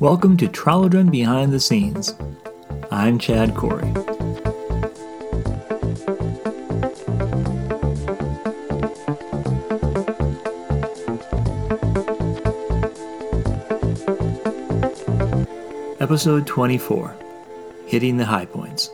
Welcome to Tralldren Behind the Scenes. I'm Chad Corrie. Episode 24 Hitting the High Points.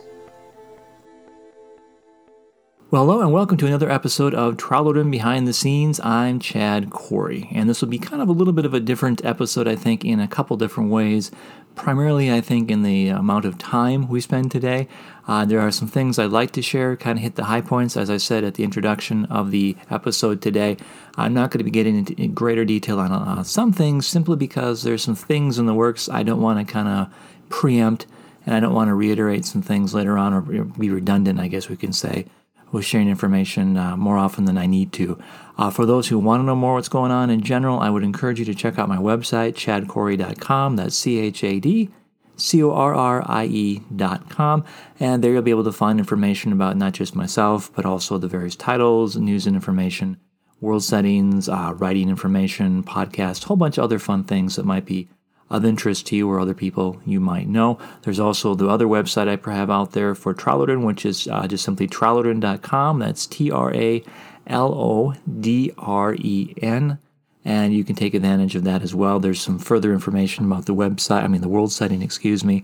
Well, hello and welcome to another episode of Tralldren Behind the Scenes. I'm Chad Corrie, and this will be kind of a little bit of a different episode, I think, in a couple different ways. Primarily, I think, in the amount of time we spend today. Uh, there are some things I'd like to share, kind of hit the high points, as I said at the introduction of the episode today. I'm not going to be getting into greater detail on uh, some things simply because there's some things in the works I don't want to kind of preempt, and I don't want to reiterate some things later on or be redundant, I guess we can say with sharing information uh, more often than I need to. Uh, for those who want to know more what's going on in general, I would encourage you to check out my website, chadcorrie.com. That's C H A D C O R R I E.com. And there you'll be able to find information about not just myself, but also the various titles, news and information, world settings, uh, writing information, podcast, a whole bunch of other fun things that might be of interest to you or other people you might know. There's also the other website I have out there for Tralldren, which is uh, just simply tralldren.com. That's T R A L O D R E N. And you can take advantage of that as well. There's some further information about the website, I mean, the world setting, excuse me,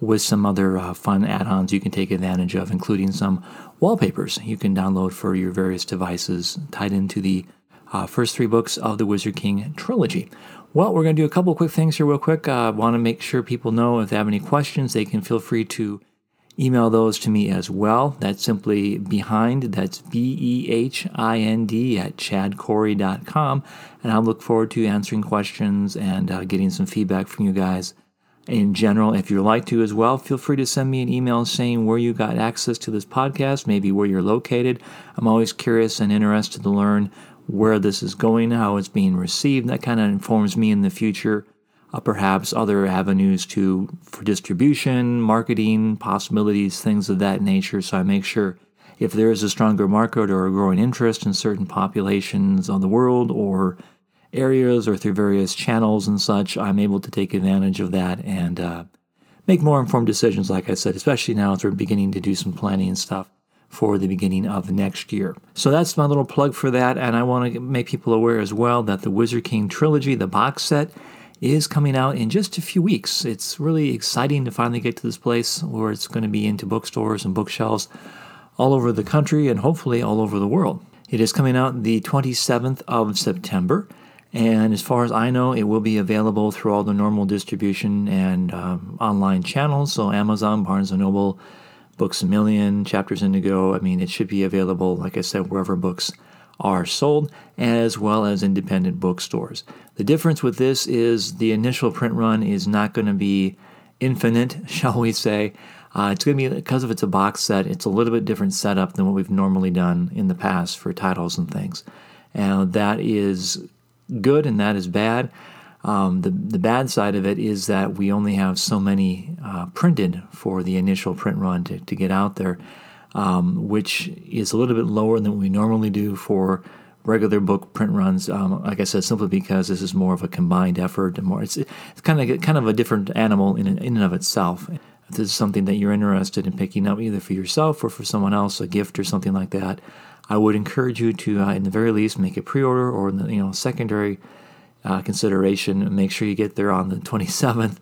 with some other uh, fun add ons you can take advantage of, including some wallpapers you can download for your various devices tied into the uh, first three books of the Wizard King trilogy. Well, we're going to do a couple quick things here, real quick. I uh, want to make sure people know if they have any questions, they can feel free to email those to me as well. That's simply behind, that's B E H I N D at chadcorrie.com. And I'll look forward to answering questions and uh, getting some feedback from you guys in general. If you'd like to as well, feel free to send me an email saying where you got access to this podcast, maybe where you're located. I'm always curious and interested to learn where this is going, how it's being received. That kind of informs me in the future, uh, perhaps other avenues to for distribution, marketing, possibilities, things of that nature. So I make sure if there is a stronger market or a growing interest in certain populations of the world or areas or through various channels and such, I'm able to take advantage of that and uh, make more informed decisions, like I said, especially now as we're beginning to do some planning and stuff for the beginning of next year. So that's my little plug for that. And I want to make people aware as well that the Wizard King trilogy, the box set, is coming out in just a few weeks. It's really exciting to finally get to this place where it's going to be into bookstores and bookshelves all over the country and hopefully all over the world. It is coming out the 27th of September. And as far as I know, it will be available through all the normal distribution and um, online channels. So Amazon, Barnes & Noble, Books a Million, Chapters Indigo. I mean, it should be available, like I said, wherever books are sold, as well as independent bookstores. The difference with this is the initial print run is not going to be infinite, shall we say. Uh, it's going to be because of it's a box set. It's a little bit different setup than what we've normally done in the past for titles and things, and that is good and that is bad. Um, the, the bad side of it is that we only have so many uh, printed for the initial print run to, to get out there, um, which is a little bit lower than we normally do for regular book print runs. Um, like I said, simply because this is more of a combined effort and more. It's, it's kind of kind of a different animal in in and of itself. If this is something that you're interested in picking up, either for yourself or for someone else, a gift or something like that, I would encourage you to, uh, in the very least, make a pre-order or you know secondary uh, consideration. Make sure you get there on the 27th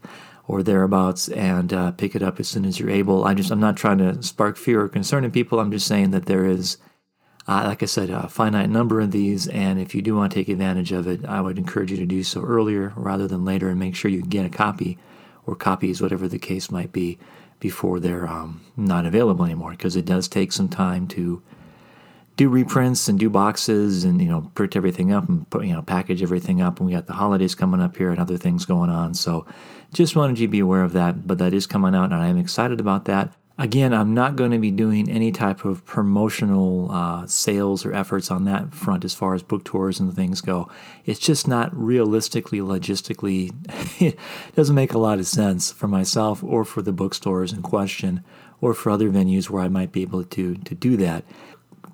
or thereabouts and uh, pick it up as soon as you're able. I just I'm not trying to spark fear or concern in people. I'm just saying that there is, uh, like I said, a finite number of these, and if you do want to take advantage of it, I would encourage you to do so earlier rather than later, and make sure you get a copy or copies, whatever the case might be, before they're um, not available anymore, because it does take some time to do reprints and do boxes and you know print everything up and put you know package everything up. And we got the holidays coming up here and other things going on. So just wanted you to be aware of that but that is coming out and i'm excited about that. Again i'm not going to be doing any type of promotional uh, sales or efforts on that front as far as book tours and things go. It's just not realistically logistically it doesn't make a lot of sense for myself or for the bookstores in question or for other venues where i might be able to to do that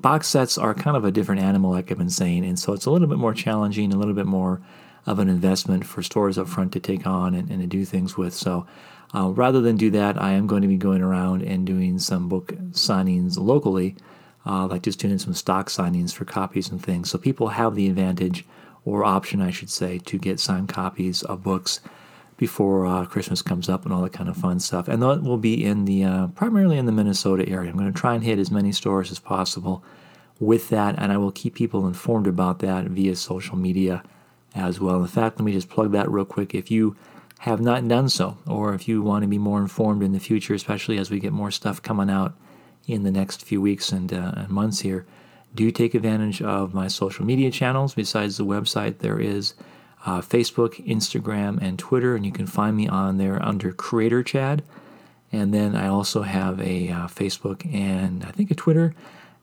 box sets are kind of a different animal, like I've been saying, and so it's a little bit more challenging, a little bit more of an investment for stores up front to take on and, and to do things with. So uh, rather than do that, I am going to be going around and doing some book signings locally, uh, like just doing some stock signings for copies and things. So people have the advantage or option, I should say, to get signed copies of books before uh, Christmas comes up and all that kind of fun stuff. And that will be in the uh, primarily in the Minnesota area. I'm going to try and hit as many stores as possible with that, and I will keep people informed about that via social media as well. In fact, let me just plug that real quick. If you have not done so, or if you want to be more informed in the future, especially as we get more stuff coming out in the next few weeks and, uh, and months here, do take advantage of my social media channels. Besides the website, there is uh, Facebook, Instagram, and Twitter, and you can find me on there under Creator Chad. And then I also have a uh, Facebook and I think a Twitter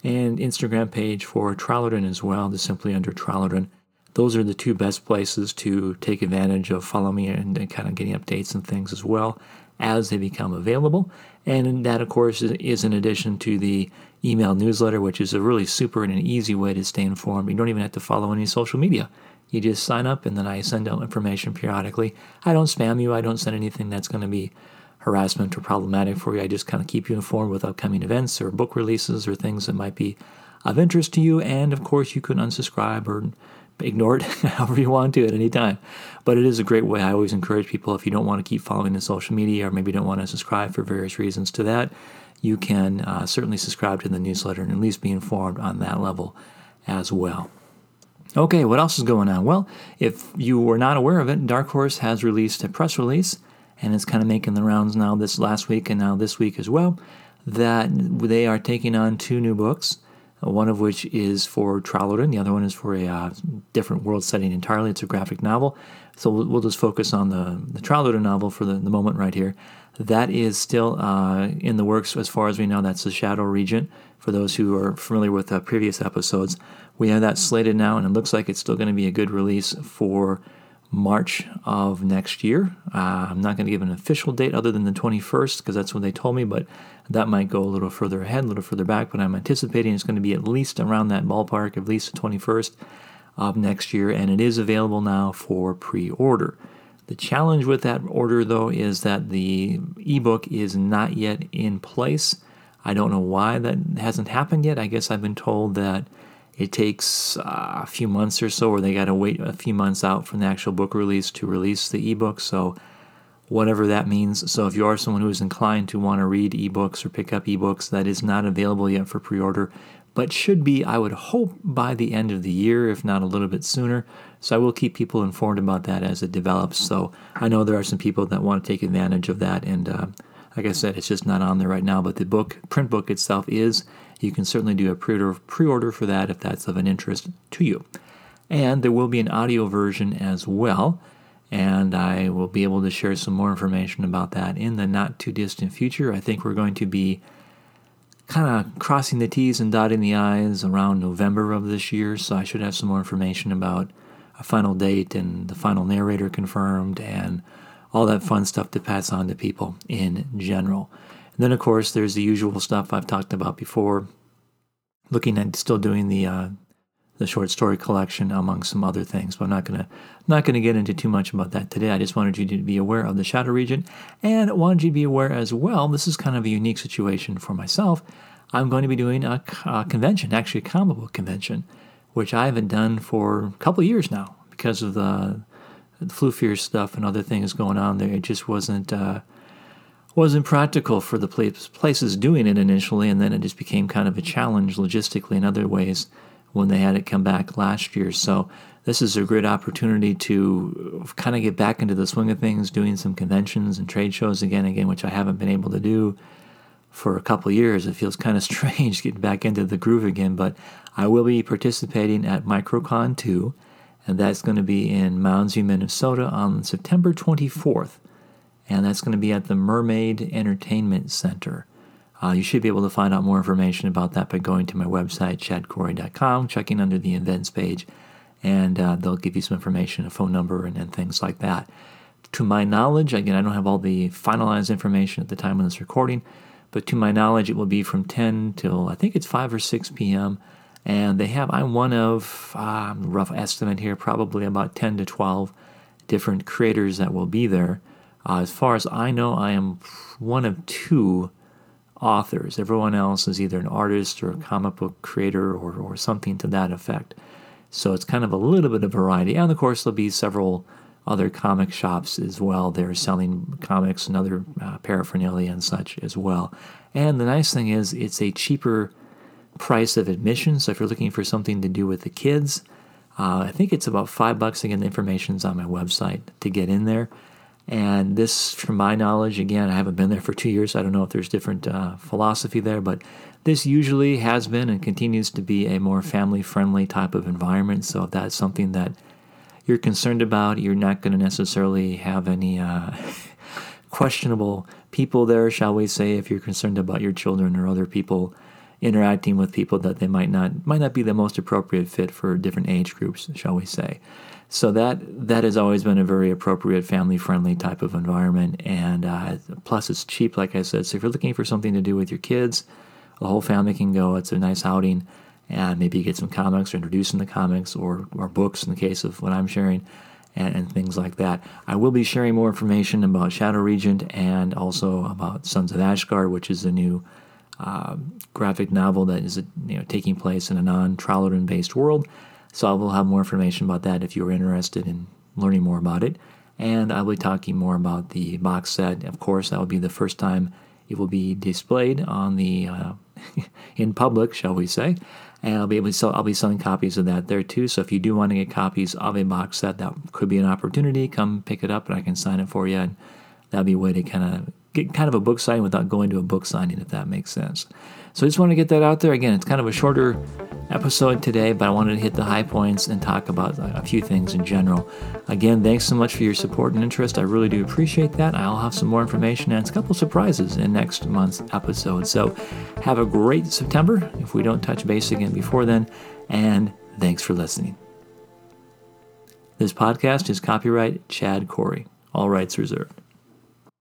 and Instagram page for Tralldren as well, just simply under Tralldren. Those are the two best places to take advantage of follow me and, and kind of getting updates and things as well as they become available. And that, of course, is in addition to the email newsletter, which is a really super and an easy way to stay informed. You don't even have to follow any social media. You just sign up, and then I send out information periodically. I don't spam you, I don't send anything that's going to be harassment or problematic for you. I just kind of keep you informed with upcoming events or book releases or things that might be of interest to you. And of course, you can unsubscribe or ignore it however you want to at any time. But it is a great way. I always encourage people if you don't want to keep following the social media or maybe don't want to subscribe for various reasons to that, you can uh, certainly subscribe to the newsletter and at least be informed on that level as well. Okay, what else is going on? Well, if you were not aware of it, Dark Horse has released a press release, and it's kind of making the rounds now this last week and now this week as well, that they are taking on two new books, one of which is for Tralldren, the other one is for a uh, different world setting entirely. It's a graphic novel. So we'll, just focus on the, the Tralldren novel for the, the moment right here. That is still uh, in the works as far as we know. That's the Shadow Regent. For those who are familiar with uh, previous episodes, we have that slated now, and it looks like it's still going to be a good release for March of next year. Uh, I'm not going to give an official date other than the 21st because that's what they told me, but that might go a little further ahead, a little further back. But I'm anticipating it's going to be at least around that ballpark, at least the 21st of next year, and it is available now for pre order. The challenge with that order, though, is that the ebook is not yet in place. I don't know why that hasn't happened yet. I guess I've been told that it takes uh, a few months or so, or they got to wait a few months out from the actual book release to release the ebook. So, whatever that means. So, if you are someone who is inclined to want to read ebooks or pick up ebooks, that is not available yet for pre order, but should be, I would hope, by the end of the year, if not a little bit sooner. So, I will keep people informed about that as it develops. So, I know there are some people that want to take advantage of that. And uh, like I said, it's just not on there right now, but the book, print book itself is you can certainly do a pre order for that if that's of an interest to you. And there will be an audio version as well, and I will be able to share some more information about that in the not too distant future. I think we're going to be kind of crossing the T's and dotting the I's around November of this year, so I should have some more information about a final date and the final narrator confirmed and all that fun stuff to pass on to people in general. And then, of course, there's the usual stuff I've talked about before, looking at still doing the uh, the short story collection among some other things. But I'm not gonna not gonna get into too much about that today. I just wanted you to be aware of the Shadow Regent, and wanted you to be aware as well. This is kind of a unique situation for myself. I'm going to be doing a, a convention, actually a comic book convention, which I haven't done for a couple years now because of the, the flu fear stuff and other things going on there. It just wasn't. Uh, wasn't practical for the places doing it initially, and then it just became kind of a challenge logistically in other ways when they had it come back last year. So this is a great opportunity to kind of get back into the swing of things, doing some conventions and trade shows again, again, which I haven't been able to do for a couple years. It feels kind of strange getting back into the groove again, but I will be participating at Microcon 2, and that's going to be in Mounds View, Minnesota on September 24th and that's going to be at the Mermaid Entertainment Center. Uh, you should be able to find out more information about that by going to my website, chadcorrie.com, checking under the events page, and uh, they'll give you some information, a phone number, and, and, things like that. To my knowledge, again, I don't have all the finalized information at the time of this recording, but to my knowledge, it will be from 10 till I think it's 5 or 6 p.m. And they have, I'm one of, um, rough estimate here, probably about 10 to 12 different creators that will be there. Uh, as far as I know, I am one of two authors. Everyone else is either an artist or a comic book creator or, or something to that effect. So it's kind of a little bit of variety. And of course, there'll be several other comic shops as well. They're selling comics and other uh, paraphernalia and such as well. And the nice thing is, it's a cheaper price of admission. So if you're looking for something to do with the kids, uh, I think it's about five bucks. Again, the information's on my website to get in there. And this, from my knowledge, again, I haven't been there for two years. I don't know if there's different uh, philosophy there, but this usually has been and continues to be a more family friendly type of environment. So if that's something that you're concerned about, you're not going to necessarily have any uh, questionable people there, shall we say, if you're concerned about your children or other people interacting with people that they might not might not be the most appropriate fit for different age groups, shall we say. So that that has always been a very appropriate, family-friendly type of environment, and uh, plus it's cheap, like I said. So if you're looking for something to do with your kids, the whole family can go. It's a nice outing, and maybe get some comics or introduce them to comics or or books in the case of what I'm sharing, and, things like that. I will be sharing more information about Shadow Regent and also about Sons of Asgard, which is a new uh, graphic novel that is you know taking place in a non-Tralldren based world so I will have more information about that if you're interested in learning more about it. And I will be talking more about the box set. Of course, that will be the first time it will be displayed on the uh, in public, shall we say. And I'll be able to sell, I'll be selling copies of that there too. So if you do want to get copies of a box set, that could be an opportunity. Come pick it up, and I can sign it for you. And that'd be a way to kind of get kind of a book signing without going to a book signing, if that makes sense. So I just want to get that out there. Again, it's kind of a shorter episode today, but I wanted to hit the high points and talk about a few things in general. Again, thanks so much for your support and interest. I really do appreciate that. I'll have some more information and a couple surprises in next month's episode. So have a great September if we don't touch base again before then, and thanks for listening. This podcast is copyright Chad Corrie. All rights reserved.